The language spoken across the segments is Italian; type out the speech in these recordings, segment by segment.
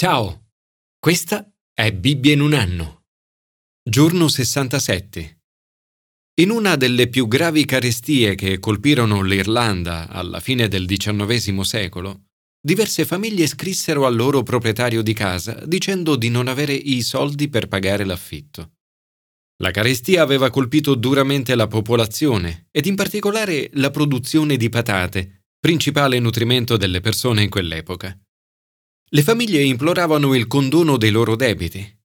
Ciao, questa è Bibbia in un anno. Giorno 67. In una delle più gravi carestie che colpirono l'Irlanda alla fine del XIX secolo, diverse famiglie scrissero al loro proprietario di casa dicendo di non avere i soldi per pagare l'affitto. La carestia aveva colpito duramente la popolazione ed in particolare la produzione di patate, principale nutrimento delle persone in quell'epoca. Le famiglie imploravano il condono dei loro debiti.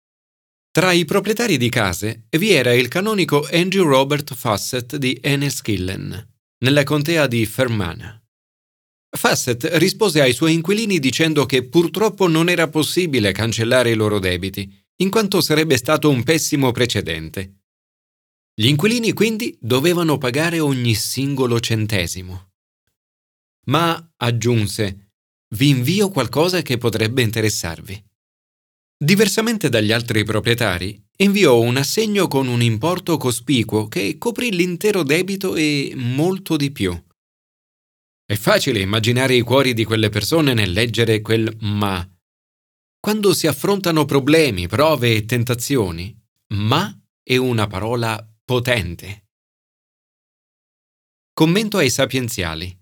Tra i proprietari di case vi era il canonico Andrew Robert Fassett di Enniskillen, nella contea di Fermanagh. Fassett rispose ai suoi inquilini dicendo che purtroppo non era possibile cancellare i loro debiti, in quanto sarebbe stato un pessimo precedente. Gli inquilini quindi dovevano pagare ogni singolo centesimo. Ma, aggiunse, vi invio qualcosa che potrebbe interessarvi. Diversamente dagli altri proprietari, inviò un assegno con un importo cospicuo che coprì l'intero debito e molto di più. È facile immaginare i cuori di quelle persone nel leggere quel ma. Quando si affrontano problemi, prove e tentazioni, ma è una parola potente. Commento ai sapienziali.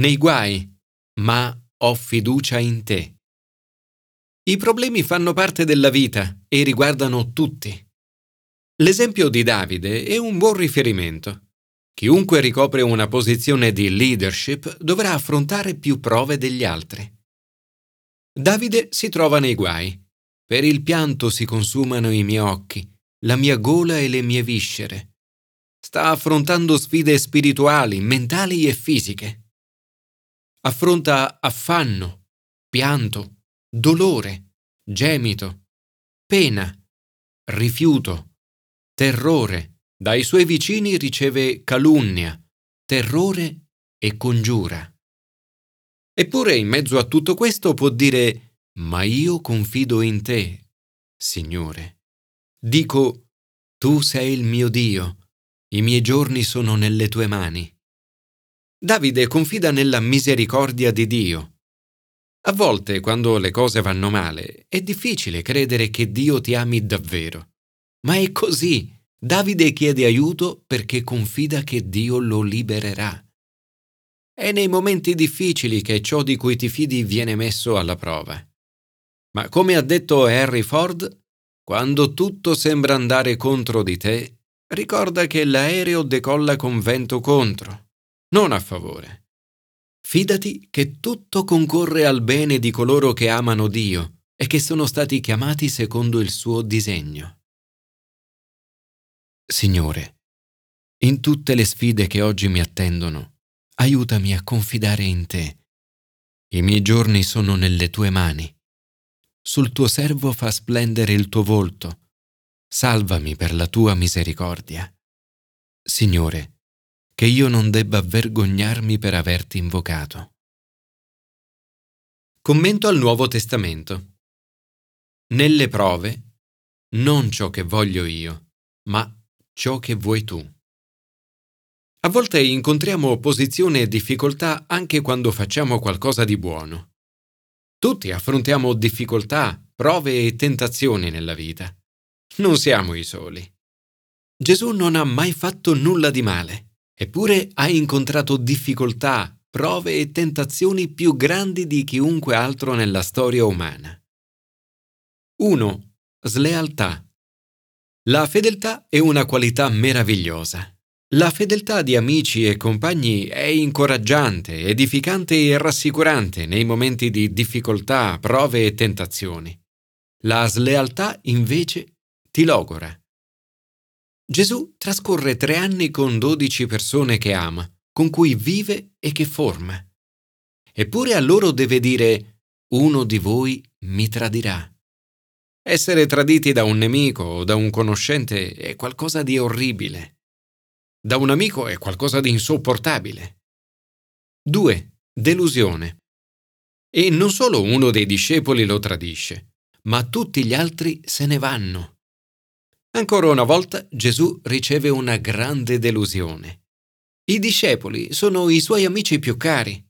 Nei guai, ma ho fiducia in te. I problemi fanno parte della vita e riguardano tutti. L'esempio di Davide è un buon riferimento. Chiunque ricopre una posizione di leadership dovrà affrontare più prove degli altri. Davide si trova nei guai. Per il pianto si consumano i miei occhi, la mia gola e le mie viscere. Sta affrontando sfide spirituali, mentali e fisiche affronta affanno, pianto, dolore, gemito, pena, rifiuto, terrore, dai suoi vicini riceve calunnia, terrore e congiura. Eppure in mezzo a tutto questo può dire Ma io confido in te, Signore. Dico, tu sei il mio Dio, i miei giorni sono nelle tue mani. Davide confida nella misericordia di Dio. A volte, quando le cose vanno male, è difficile credere che Dio ti ami davvero. Ma è così. Davide chiede aiuto perché confida che Dio lo libererà. È nei momenti difficili che ciò di cui ti fidi viene messo alla prova. Ma come ha detto Harry Ford, quando tutto sembra andare contro di te, ricorda che l'aereo decolla con vento contro non a favore. Fidati che tutto concorre al bene di coloro che amano Dio e che sono stati chiamati secondo il suo disegno. Signore, in tutte le sfide che oggi mi attendono, aiutami a confidare in te. I miei giorni sono nelle tue mani. Sul tuo servo fa splendere il tuo volto. Salvami per la tua misericordia. Signore, che io non debba vergognarmi per averti invocato. Commento al Nuovo Testamento. Nelle prove, non ciò che voglio io, ma ciò che vuoi tu. A volte incontriamo opposizione e difficoltà anche quando facciamo qualcosa di buono. Tutti affrontiamo difficoltà, prove e tentazioni nella vita. Non siamo i soli. Gesù non ha mai fatto nulla di male. Eppure hai incontrato difficoltà, prove e tentazioni più grandi di chiunque altro nella storia umana. 1. Slealtà. La fedeltà è una qualità meravigliosa. La fedeltà di amici e compagni è incoraggiante, edificante e rassicurante nei momenti di difficoltà, prove e tentazioni. La slealtà, invece, ti logora. Gesù trascorre tre anni con dodici persone che ama, con cui vive e che forma. Eppure a loro deve dire, uno di voi mi tradirà. Essere traditi da un nemico o da un conoscente è qualcosa di orribile. Da un amico è qualcosa di insopportabile. 2. Delusione. E non solo uno dei discepoli lo tradisce, ma tutti gli altri se ne vanno. Ancora una volta Gesù riceve una grande delusione. I discepoli sono i suoi amici più cari,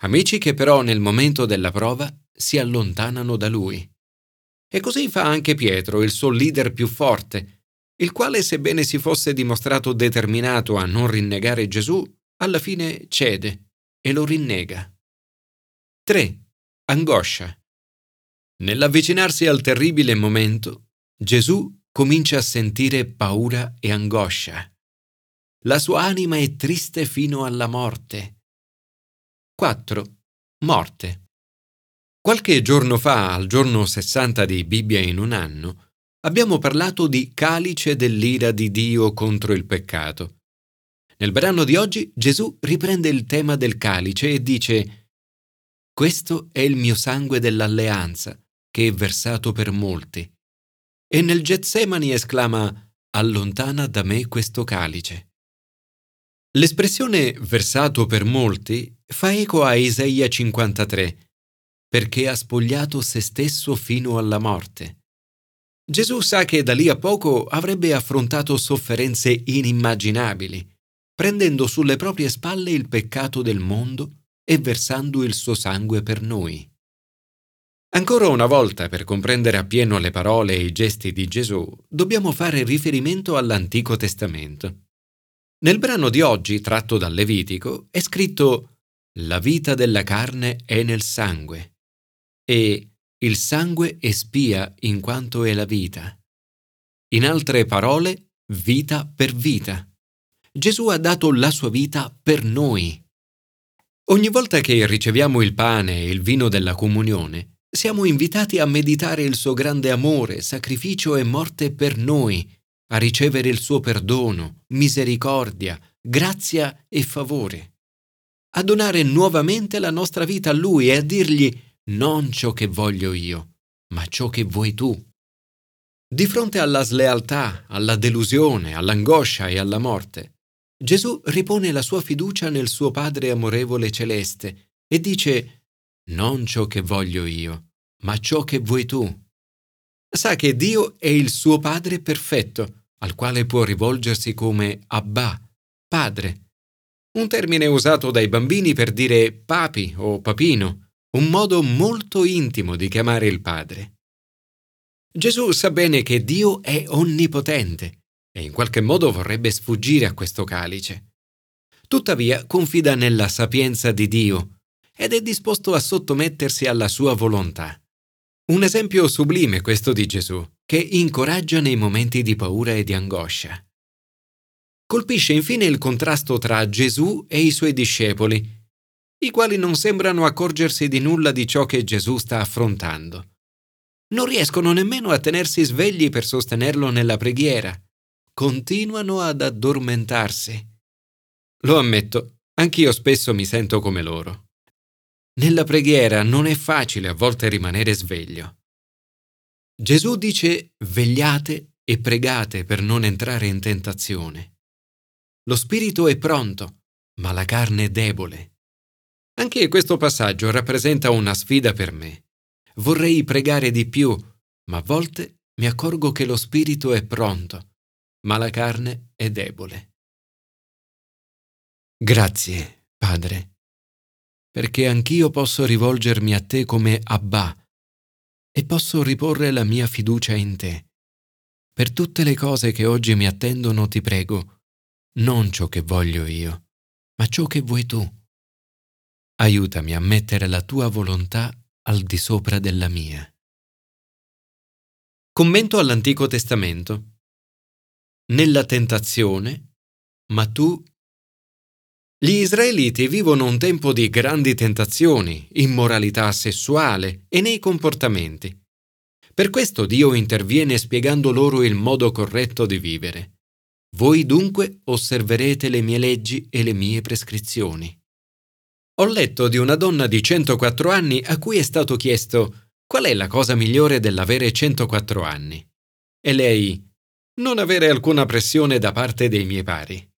amici che però nel momento della prova si allontanano da lui. E così fa anche Pietro, il suo leader più forte, il quale, sebbene si fosse dimostrato determinato a non rinnegare Gesù, alla fine cede e lo rinnega. 3. Angoscia. Nell'avvicinarsi al terribile momento, Gesù comincia a sentire paura e angoscia. La sua anima è triste fino alla morte. 4. Morte. Qualche giorno fa, al giorno 60 di Bibbia in un anno, abbiamo parlato di calice dell'ira di Dio contro il peccato. Nel brano di oggi Gesù riprende il tema del calice e dice Questo è il mio sangue dell'alleanza, che è versato per molti. E nel Getsemani esclama Allontana da me questo calice. L'espressione versato per molti fa eco a Isaia 53, perché ha spogliato se stesso fino alla morte. Gesù sa che da lì a poco avrebbe affrontato sofferenze inimmaginabili, prendendo sulle proprie spalle il peccato del mondo e versando il suo sangue per noi. Ancora una volta, per comprendere appieno le parole e i gesti di Gesù, dobbiamo fare riferimento all'Antico Testamento. Nel brano di oggi, tratto dal Levitico, è scritto La vita della carne è nel sangue e il sangue espia in quanto è la vita. In altre parole, vita per vita. Gesù ha dato la sua vita per noi. Ogni volta che riceviamo il pane e il vino della comunione, siamo invitati a meditare il suo grande amore, sacrificio e morte per noi, a ricevere il suo perdono, misericordia, grazia e favore, a donare nuovamente la nostra vita a Lui e a dirgli non ciò che voglio io, ma ciò che vuoi tu. Di fronte alla slealtà, alla delusione, all'angoscia e alla morte, Gesù ripone la sua fiducia nel suo Padre amorevole celeste e dice non ciò che voglio io, ma ciò che vuoi tu. Sa che Dio è il suo Padre perfetto, al quale può rivolgersi come Abba, Padre, un termine usato dai bambini per dire papi o papino, un modo molto intimo di chiamare il Padre. Gesù sa bene che Dio è onnipotente e in qualche modo vorrebbe sfuggire a questo calice. Tuttavia confida nella sapienza di Dio ed è disposto a sottomettersi alla sua volontà. Un esempio sublime questo di Gesù, che incoraggia nei momenti di paura e di angoscia. Colpisce infine il contrasto tra Gesù e i suoi discepoli, i quali non sembrano accorgersi di nulla di ciò che Gesù sta affrontando. Non riescono nemmeno a tenersi svegli per sostenerlo nella preghiera. Continuano ad addormentarsi. Lo ammetto, anch'io spesso mi sento come loro. Nella preghiera non è facile a volte rimanere sveglio. Gesù dice vegliate e pregate per non entrare in tentazione. Lo spirito è pronto, ma la carne è debole. Anche questo passaggio rappresenta una sfida per me. Vorrei pregare di più, ma a volte mi accorgo che lo spirito è pronto, ma la carne è debole. Grazie, Padre, perché anch'io posso rivolgermi a te come Abba e posso riporre la mia fiducia in te. Per tutte le cose che oggi mi attendono ti prego, non ciò che voglio io, ma ciò che vuoi tu. Aiutami a mettere la tua volontà al di sopra della mia. Commento all'Antico Testamento. Nella tentazione, ma tu... Gli israeliti vivono un tempo di grandi tentazioni, immoralità sessuale e nei comportamenti. Per questo Dio interviene spiegando loro il modo corretto di vivere. Voi dunque osserverete le mie leggi e le mie prescrizioni. Ho letto di una donna di 104 anni a cui è stato chiesto qual è la cosa migliore dell'avere 104 anni. E lei non avere alcuna pressione da parte dei miei pari.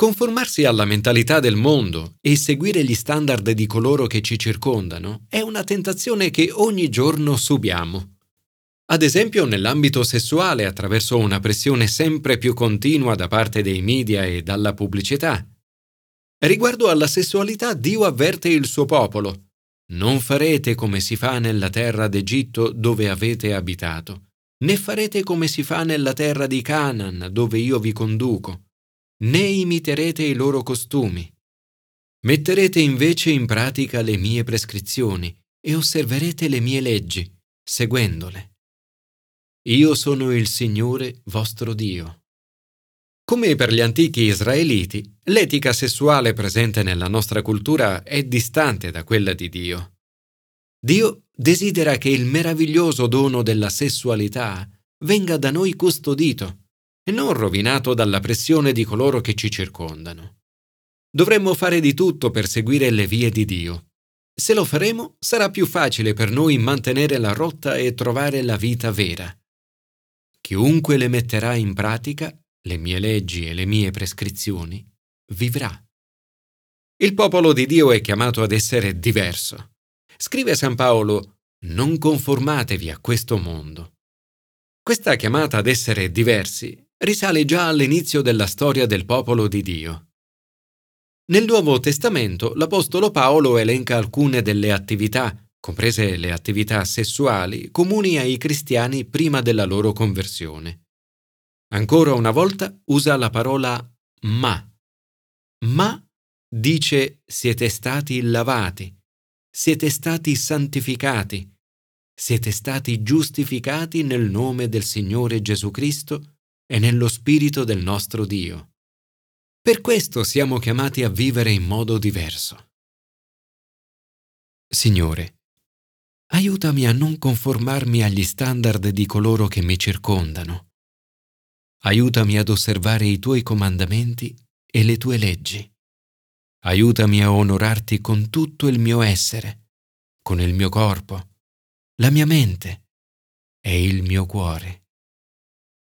Conformarsi alla mentalità del mondo e seguire gli standard di coloro che ci circondano è una tentazione che ogni giorno subiamo. Ad esempio nell'ambito sessuale attraverso una pressione sempre più continua da parte dei media e dalla pubblicità Riguardo alla sessualità, Dio avverte il suo popolo. Non farete come si fa nella terra d'Egitto dove avete abitato, né farete come si fa nella terra di Canaan dove io vi conduco, né imiterete i loro costumi. Metterete invece in pratica le mie prescrizioni e osserverete le mie leggi, seguendole. Io sono il Signore vostro Dio. Come per gli antichi israeliti, l'etica sessuale presente nella nostra cultura è distante da quella di Dio. Dio desidera che il meraviglioso dono della sessualità venga da noi custodito e non rovinato dalla pressione di coloro che ci circondano. Dovremmo fare di tutto per seguire le vie di Dio se lo faremo, sarà più facile per noi mantenere la rotta e trovare la vita vera. Chiunque le metterà in pratica, le mie leggi e le mie prescrizioni, vivrà. Il popolo di Dio è chiamato ad essere diverso. Scrive San Paolo, non conformatevi a questo mondo. Questa chiamata ad essere diversi risale già all'inizio della storia del popolo di Dio. Nel Nuovo Testamento l'Apostolo Paolo elenca alcune delle attività, comprese le attività sessuali, comuni ai cristiani prima della loro conversione. Ancora una volta usa la parola ma. Ma dice siete stati lavati, siete stati santificati, siete stati giustificati nel nome del Signore Gesù Cristo e nello Spirito del nostro Dio. Per questo siamo chiamati a vivere in modo diverso. Signore, aiutami a non conformarmi agli standard di coloro che mi circondano. Aiutami ad osservare i tuoi comandamenti e le tue leggi. Aiutami a onorarti con tutto il mio essere, con il mio corpo, la mia mente e il mio cuore.